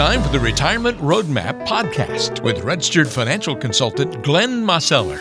time for the Retirement Roadmap podcast with registered financial consultant Glenn Mosseller.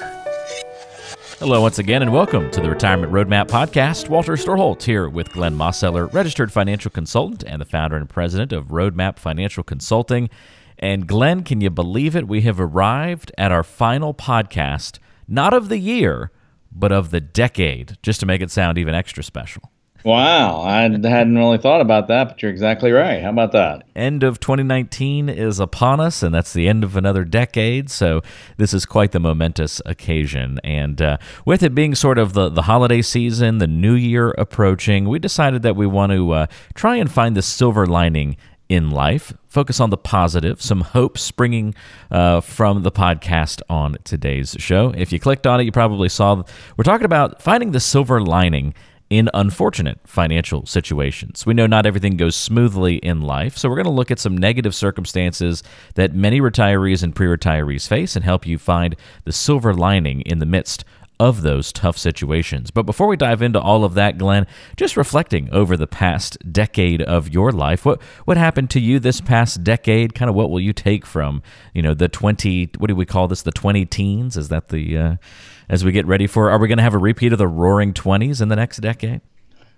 Hello, once again, and welcome to the Retirement Roadmap Podcast. Walter Storholt here with Glenn Mosseller, registered financial consultant and the founder and president of Roadmap Financial Consulting. And Glenn, can you believe it? We have arrived at our final podcast, not of the year, but of the decade, just to make it sound even extra special. Wow, I hadn't really thought about that, but you're exactly right. How about that? End of 2019 is upon us, and that's the end of another decade. So this is quite the momentous occasion. And uh, with it being sort of the, the holiday season, the new year approaching, we decided that we want to uh, try and find the silver lining in life. Focus on the positive, some hope springing uh, from the podcast on today's show. If you clicked on it, you probably saw we're talking about finding the silver lining in unfortunate financial situations. We know not everything goes smoothly in life, so we're going to look at some negative circumstances that many retirees and pre retirees face and help you find the silver lining in the midst of those tough situations. But before we dive into all of that, Glenn, just reflecting over the past decade of your life, what what happened to you this past decade? Kind of what will you take from you know the twenty? What do we call this? The twenty teens? Is that the uh, as we get ready for? Are we going to have a repeat of the Roaring Twenties in the next decade?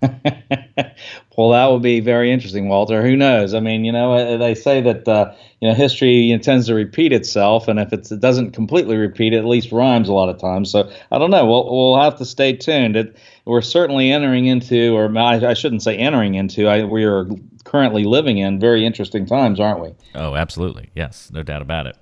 well, that will be very interesting, Walter. Who knows? I mean, you know, uh, they say that uh, you know history you know, tends to repeat itself, and if it doesn't completely repeat, it at least rhymes a lot of times. So I don't know. We'll we'll have to stay tuned. It, we're certainly entering into, or I, I shouldn't say entering into. I, we are currently living in very interesting times, aren't we? Oh, absolutely. Yes, no doubt about it.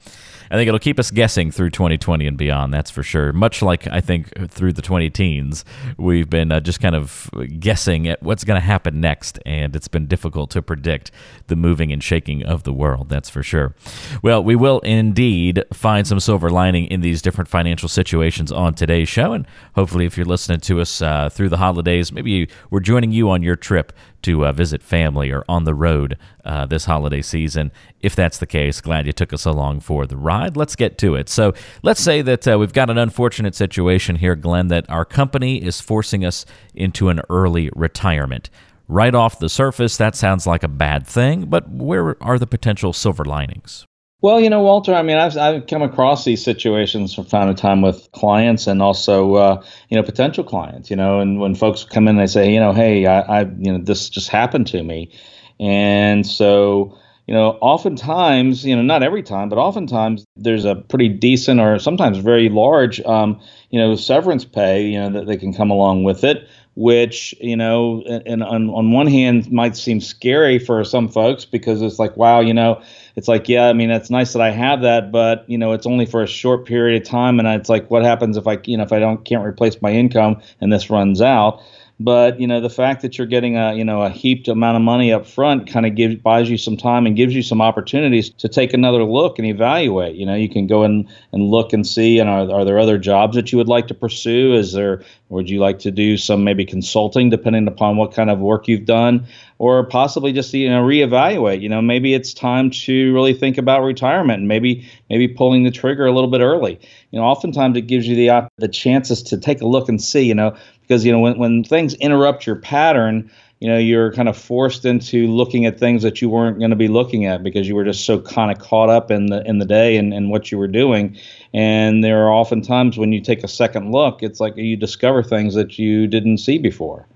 I think it'll keep us guessing through 2020 and beyond. That's for sure. Much like I think through the 20 teens, we've been uh, just kind of guessing at what's going to happen next, and it's been difficult to predict the moving and shaking of the world. That's for sure. Well, we will indeed find some silver lining in these different financial situations on today's show, and hopefully, if you're listening to us uh, through the holidays, maybe we're joining you on your trip to uh, visit family or on the road uh, this holiday season. If that's the case, glad you took us along for the ride. Let's get to it. So, let's say that uh, we've got an unfortunate situation here, Glenn, that our company is forcing us into an early retirement. Right off the surface, that sounds like a bad thing, but where are the potential silver linings? Well, you know, Walter, I mean, I've, I've come across these situations from time to time with clients and also, uh, you know, potential clients, you know, and when folks come in, they say, you know, hey, I, I, you know, this just happened to me. And so, you know, oftentimes, you know, not every time, but oftentimes there's a pretty decent or sometimes very large, um, you know, severance pay, you know, that they can come along with it which you know and on, on one hand might seem scary for some folks because it's like wow you know it's like yeah i mean it's nice that i have that but you know it's only for a short period of time and it's like what happens if i you know if i don't can't replace my income and this runs out but you know the fact that you're getting a you know a heaped amount of money up front kind of gives buys you some time and gives you some opportunities to take another look and evaluate. You know you can go in and look and see and are, are there other jobs that you would like to pursue? Is there would you like to do some maybe consulting depending upon what kind of work you've done? Or possibly just you know reevaluate. You know maybe it's time to really think about retirement maybe maybe pulling the trigger a little bit early. You know oftentimes it gives you the the chances to take a look and see you know because you know when, when things interrupt your pattern you know you're kind of forced into looking at things that you weren't going to be looking at because you were just so kind of caught up in the in the day and, and what you were doing and there are often times when you take a second look it's like you discover things that you didn't see before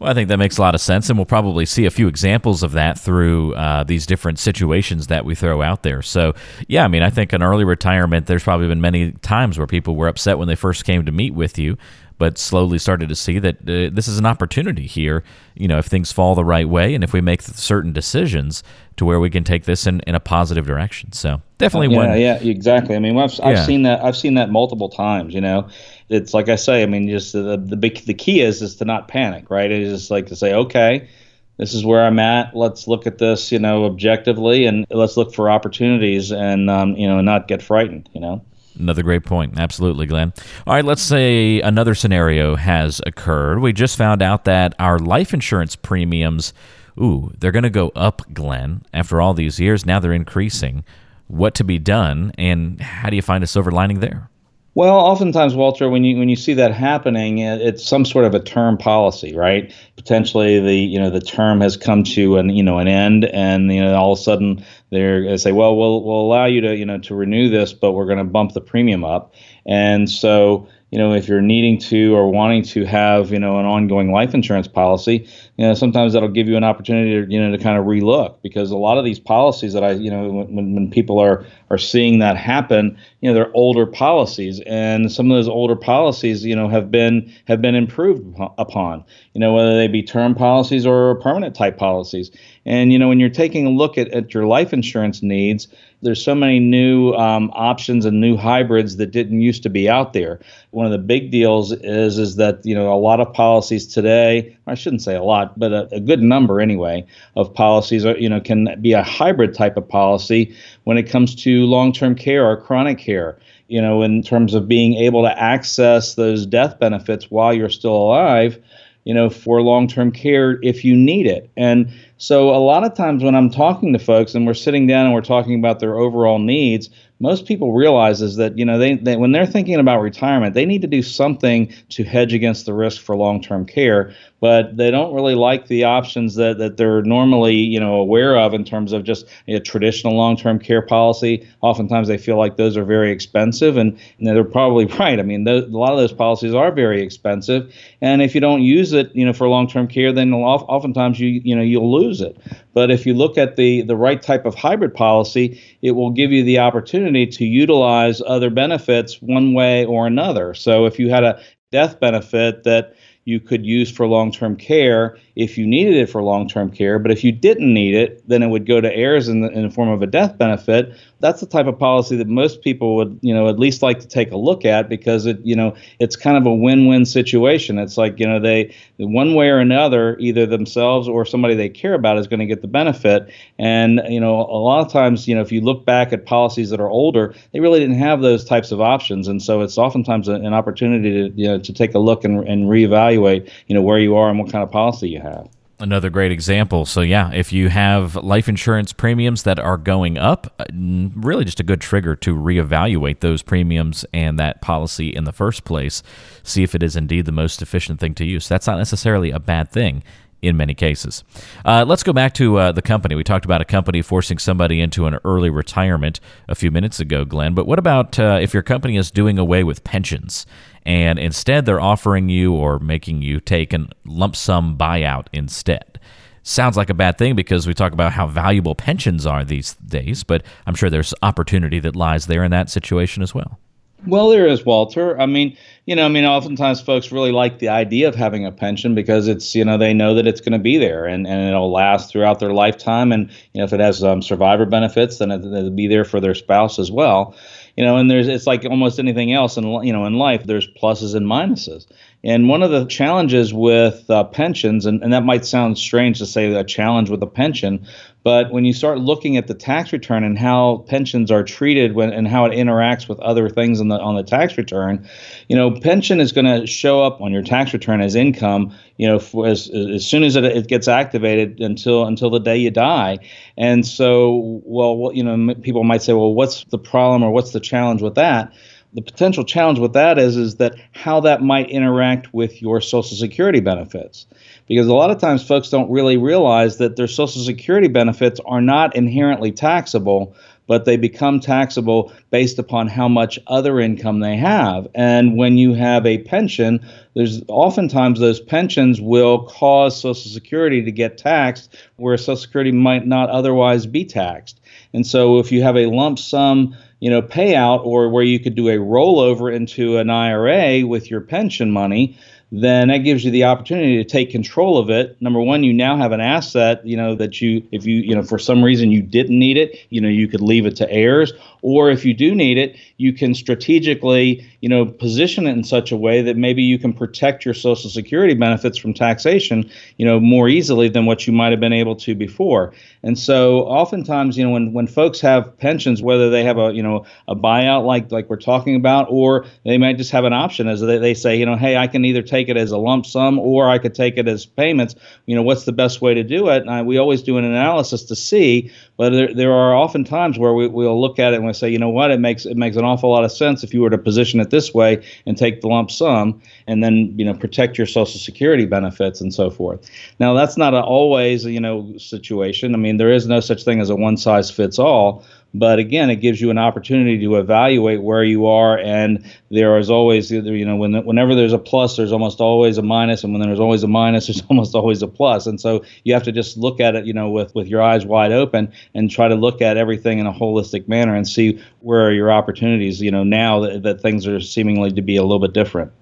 well, I think that makes a lot of sense, and we'll probably see a few examples of that through uh, these different situations that we throw out there. So, yeah, I mean, I think an early retirement, there's probably been many times where people were upset when they first came to meet with you, but slowly started to see that uh, this is an opportunity here. You know, if things fall the right way and if we make certain decisions to where we can take this in, in a positive direction. So definitely yeah, one. Yeah, exactly. I mean, I've, I've yeah. seen that. I've seen that multiple times. You know, it's like I say. I mean, just the the big the key is is to not panic. Right? It is like to say, okay, this is where I'm at. Let's look at this, you know, objectively, and let's look for opportunities, and um, you know, not get frightened. You know. Another great point. Absolutely, Glenn. All right, let's say another scenario has occurred. We just found out that our life insurance premiums, ooh, they're going to go up, Glenn. After all these years, now they're increasing. What to be done, and how do you find a silver lining there? Well, oftentimes, Walter, when you when you see that happening, it's some sort of a term policy, right? Potentially, the you know the term has come to an you know an end, and you know all of a sudden they're going to say, well, we'll we'll allow you to you know to renew this, but we're going to bump the premium up, and so you know, if you're needing to or wanting to have, you know, an ongoing life insurance policy, you know, sometimes that'll give you an opportunity to, you know, to kind of relook because a lot of these policies that I, you know, when, when people are are seeing that happen, you know, they're older policies and some of those older policies, you know, have been have been improved upon, you know, whether they be term policies or permanent type policies. And, you know, when you're taking a look at, at your life insurance needs, there's so many new um, options and new hybrids that didn't used to be out there. One of the big deals is is that you know a lot of policies today, I shouldn't say a lot, but a, a good number anyway of policies are you know can be a hybrid type of policy when it comes to long-term care or chronic care. You know, in terms of being able to access those death benefits while you're still alive you know, for long term care if you need it. And so a lot of times when I'm talking to folks and we're sitting down and we're talking about their overall needs, most people realize is that you know they, they, when they're thinking about retirement they need to do something to hedge against the risk for long-term care but they don't really like the options that, that they're normally you know aware of in terms of just a traditional long-term care policy. Oftentimes they feel like those are very expensive and, and they're probably right. I mean a lot of those policies are very expensive and if you don't use it you know for long-term care then oftentimes you you know you'll lose it. But if you look at the the right type of hybrid policy it will give you the opportunity opportunity to utilize other benefits one way or another. So if you had a death benefit that you could use for long term care if you needed it for long term care. But if you didn't need it, then it would go to heirs in the, in the form of a death benefit. That's the type of policy that most people would, you know, at least like to take a look at because it, you know, it's kind of a win-win situation. It's like, you know, they one way or another, either themselves or somebody they care about is going to get the benefit. And you know, a lot of times, you know, if you look back at policies that are older, they really didn't have those types of options, and so it's oftentimes a, an opportunity to, you know, to take a look and, and reevaluate, you know, where you are and what kind of policy you have have. Another great example. So, yeah, if you have life insurance premiums that are going up, uh, really just a good trigger to reevaluate those premiums and that policy in the first place. See if it is indeed the most efficient thing to use. That's not necessarily a bad thing in many cases. Uh, let's go back to uh, the company. We talked about a company forcing somebody into an early retirement a few minutes ago, Glenn. But what about uh, if your company is doing away with pensions? And instead they're offering you or making you take a lump sum buyout instead. Sounds like a bad thing because we talk about how valuable pensions are these days, but I'm sure there's opportunity that lies there in that situation as well. Well, there is, Walter. I mean, you know, I mean, oftentimes folks really like the idea of having a pension because it's, you know, they know that it's going to be there and, and it'll last throughout their lifetime. And, you know, if it has um, survivor benefits, then it, will be there for their spouse as well you know and there's it's like almost anything else in you know in life there's pluses and minuses and one of the challenges with uh, pensions and, and that might sound strange to say a challenge with a pension but when you start looking at the tax return and how pensions are treated when, and how it interacts with other things on the on the tax return, you know, pension is going to show up on your tax return as income, you know, for as, as soon as it, it gets activated until until the day you die. And so, well, you know, people might say, well, what's the problem or what's the challenge with that? The potential challenge with that is is that how that might interact with your social security benefits because a lot of times folks don't really realize that their Social Security benefits are not inherently taxable, but they become taxable based upon how much other income they have. And when you have a pension, there's oftentimes those pensions will cause Social Security to get taxed where Social Security might not otherwise be taxed. And so if you have a lump sum you know payout or where you could do a rollover into an IRA with your pension money then that gives you the opportunity to take control of it. Number one, you now have an asset, you know, that you, if you, you know, for some reason you didn't need it, you know, you could leave it to heirs, or if you do need it, you can strategically, you know, position it in such a way that maybe you can protect your Social Security benefits from taxation, you know, more easily than what you might have been able to before. And so, oftentimes, you know, when when folks have pensions, whether they have a, you know, a buyout like like we're talking about, or they might just have an option as they, they say, you know, hey, I can either take take it as a lump sum or I could take it as payments. You know, what's the best way to do it? And I, we always do an analysis to see, but there, there are often times where we, we'll look at it and we'll say, you know what, it makes it makes an awful lot of sense if you were to position it this way and take the lump sum and then you know protect your Social Security benefits and so forth. Now that's not always you know situation. I mean, there is no such thing as a one size fits all. But again, it gives you an opportunity to evaluate where you are, and there is always, you know, when, whenever there's a plus, there's almost always a minus, and when there's always a minus, there's almost always a plus. And so you have to just look at it, you know, with with your eyes wide open and try to look at everything in a holistic manner and see where are your opportunities, you know, now that, that things are seemingly to be a little bit different.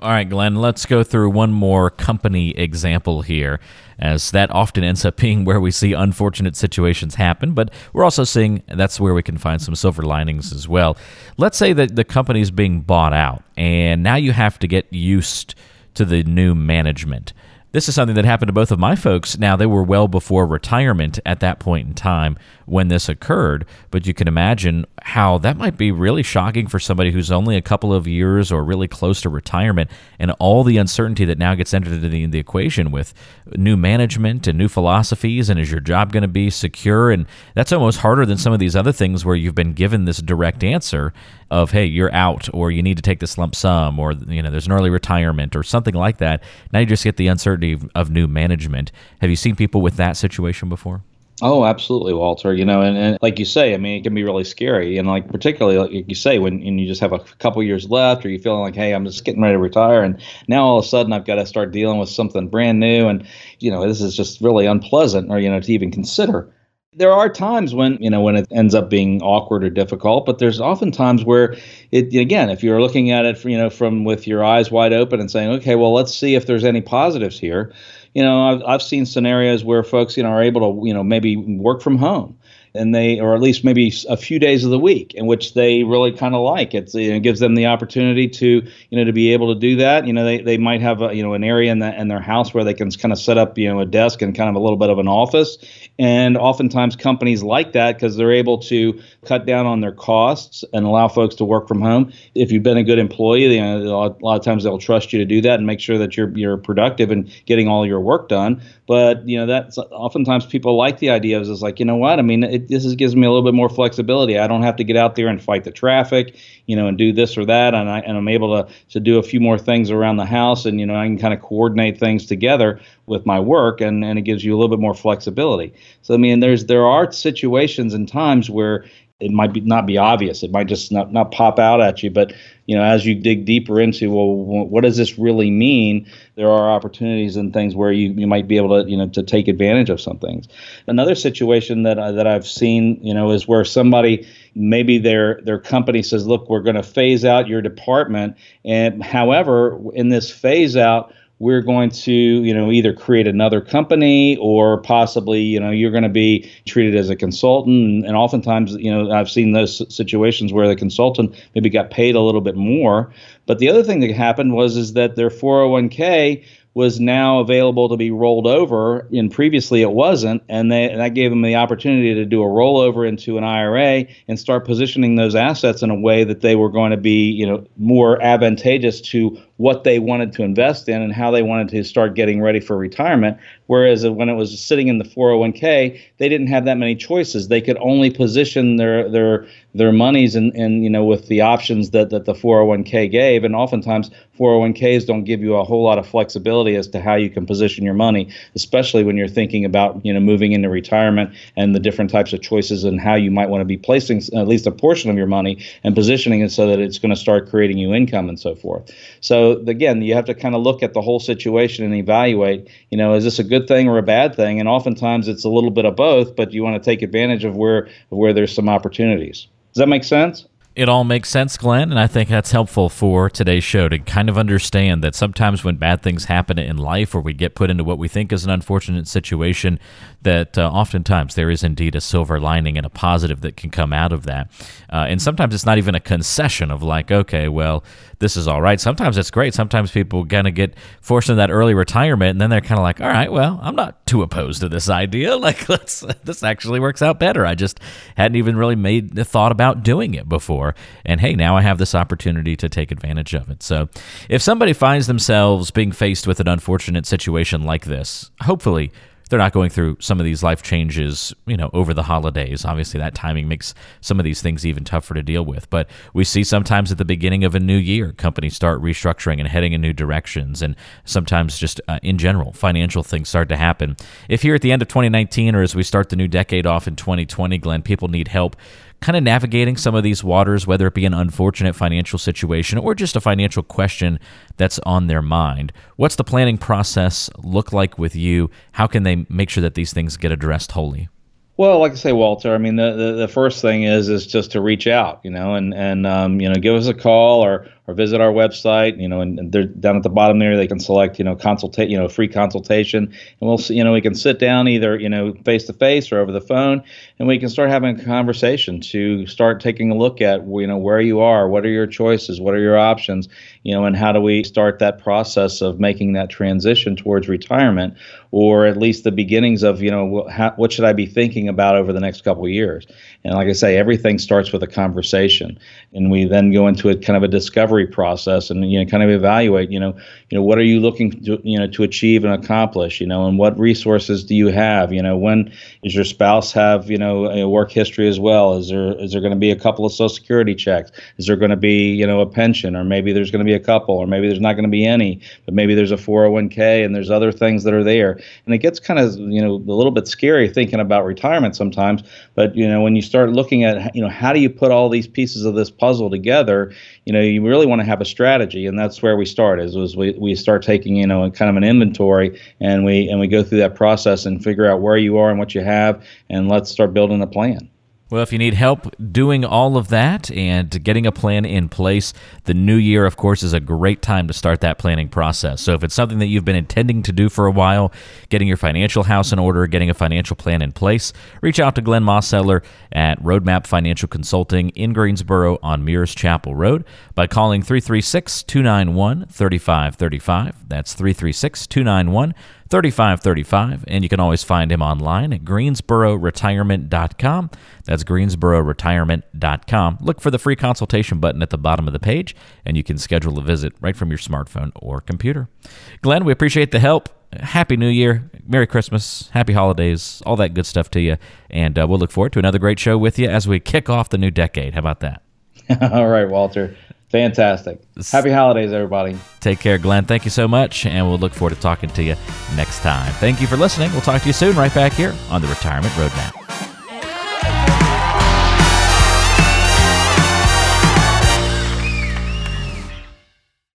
All right, Glenn, let's go through one more company example here, as that often ends up being where we see unfortunate situations happen, but we're also seeing that's where we can find some silver linings as well. Let's say that the company is being bought out, and now you have to get used to the new management. This is something that happened to both of my folks. Now, they were well before retirement at that point in time when this occurred, but you can imagine how that might be really shocking for somebody who's only a couple of years or really close to retirement and all the uncertainty that now gets entered into the, the equation with new management and new philosophies. And is your job going to be secure? And that's almost harder than some of these other things where you've been given this direct answer of hey you're out or you need to take this lump sum or you know there's an early retirement or something like that now you just get the uncertainty of, of new management have you seen people with that situation before Oh, absolutely, Walter. You know, and, and like you say, I mean, it can be really scary. And like particularly like you say, when and you just have a couple years left, or you feeling like, hey, I'm just getting ready to retire, and now all of a sudden I've got to start dealing with something brand new, and you know, this is just really unpleasant, or you know, to even consider there are times when you know when it ends up being awkward or difficult but there's often times where it again if you're looking at it you know from with your eyes wide open and saying okay well let's see if there's any positives here you know i've, I've seen scenarios where folks you know are able to you know maybe work from home and they or at least maybe a few days of the week in which they really kind of like it. You know, it gives them the opportunity to you know to be able to do that. You know they, they might have a, you know an area in, the, in their house where they can kind of set up you know a desk and kind of a little bit of an office. And oftentimes companies like that because they're able to cut down on their costs and allow folks to work from home. If you've been a good employee you know, a lot of times they'll trust you to do that and make sure that you're you're productive and getting all your work done. But you know that's oftentimes people like the idea of is like you know what? I mean it, this is, gives me a little bit more flexibility. I don't have to get out there and fight the traffic, you know, and do this or that, and I and I'm able to to do a few more things around the house, and you know I can kind of coordinate things together with my work, and and it gives you a little bit more flexibility. So I mean, there's there are situations and times where it might be not be obvious. It might just not, not pop out at you. But you know, as you dig deeper into, well, what does this really mean? There are opportunities and things where you, you might be able to you know to take advantage of some things. Another situation that I, that I've seen, you know, is where somebody maybe their their company says, look, we're going to phase out your department, and however, in this phase out we're going to you know either create another company or possibly you know you're going to be treated as a consultant. And oftentimes you know i've seen those situations where the consultant maybe got paid a little bit more. But the other thing that happened was is that their 401k was now available to be rolled over and previously it wasn't. And, they, and that gave them the opportunity to do a rollover into an IRA and start positioning those assets in a way that they were going to be you know more advantageous to what they wanted to invest in and how they wanted to start getting ready for retirement. Whereas when it was sitting in the 401k, they didn't have that many choices. They could only position their their their monies and and you know with the options that that the 401k gave. And oftentimes 401ks don't give you a whole lot of flexibility as to how you can position your money, especially when you're thinking about you know moving into retirement and the different types of choices and how you might want to be placing at least a portion of your money and positioning it so that it's going to start creating you income and so forth. So again, you have to kind of look at the whole situation and evaluate. You know, is this a good thing or a bad thing? And oftentimes it's a little bit of both, but you want to take advantage of where of where there's some opportunities. Does that make sense? It all makes sense, Glenn, and I think that's helpful for today's show to kind of understand that sometimes when bad things happen in life or we get put into what we think is an unfortunate situation, that uh, oftentimes there is indeed a silver lining and a positive that can come out of that. Uh, and sometimes it's not even a concession of like, okay, well, this is all right. Sometimes it's great. Sometimes people of get forced into that early retirement, and then they're kind of like, all right, well, I'm not too opposed to this idea. Like, let's this actually works out better. I just hadn't even really made the thought about doing it before before. And hey, now I have this opportunity to take advantage of it. So if somebody finds themselves being faced with an unfortunate situation like this, hopefully they're not going through some of these life changes, you know, over the holidays. Obviously, that timing makes some of these things even tougher to deal with. But we see sometimes at the beginning of a new year, companies start restructuring and heading in new directions, and sometimes just uh, in general, financial things start to happen. If here at the end of 2019 or as we start the new decade off in 2020, Glenn, people need help kind of navigating some of these waters, whether it be an unfortunate financial situation or just a financial question that's on their mind. What's the planning process look like with you? How can they make sure that these things get addressed wholly? Well, like I say, Walter, I mean, the, the, the, first thing is is just to reach out, you know, and and um, you know, give us a call or or visit our website, you know, and, and they're down at the bottom there. They can select, you know, consultate, you know, free consultation, and we'll, you know, we can sit down either, you know, face to face or over the phone, and we can start having a conversation to start taking a look at, you know, where you are, what are your choices, what are your options, you know, and how do we start that process of making that transition towards retirement, or at least the beginnings of, you know, how, what should I be thinking about over the next couple of years? And like I say, everything starts with a conversation, and we then go into a kind of a discovery discovery process and you know kind of evaluate you know you know what are you looking to you know to achieve and accomplish you know and what resources do you have you know when does your spouse have you know a work history as well is there is there going to be a couple of social security checks is there going to be you know a pension or maybe there's going to be a couple or maybe there's not going to be any but maybe there's a 401k and there's other things that are there and it gets kind of you know a little bit scary thinking about retirement sometimes but you know when you start looking at you know how do you put all these pieces of this puzzle together you know you really want to have a strategy, and that's where we start. Is was we, we start taking you know kind of an inventory, and we and we go through that process and figure out where you are and what you have, and let's start building a plan. Well, if you need help doing all of that and getting a plan in place, the new year, of course, is a great time to start that planning process. So, if it's something that you've been intending to do for a while, getting your financial house in order, getting a financial plan in place, reach out to Glenn Mosseller at Roadmap Financial Consulting in Greensboro on Muirs Chapel Road by calling 336 291 3535. That's 336 291 3535. And you can always find him online at greensbororetirement.com. That's greensbororetirement.com. Look for the free consultation button at the bottom of the page, and you can schedule a visit right from your smartphone or computer. Glenn, we appreciate the help. Happy New Year, Merry Christmas, Happy Holidays, all that good stuff to you. And uh, we'll look forward to another great show with you as we kick off the new decade. How about that? all right, Walter. Fantastic. Happy holidays, everybody. Take care, Glenn. Thank you so much, and we'll look forward to talking to you next time. Thank you for listening. We'll talk to you soon, right back here on the Retirement Roadmap.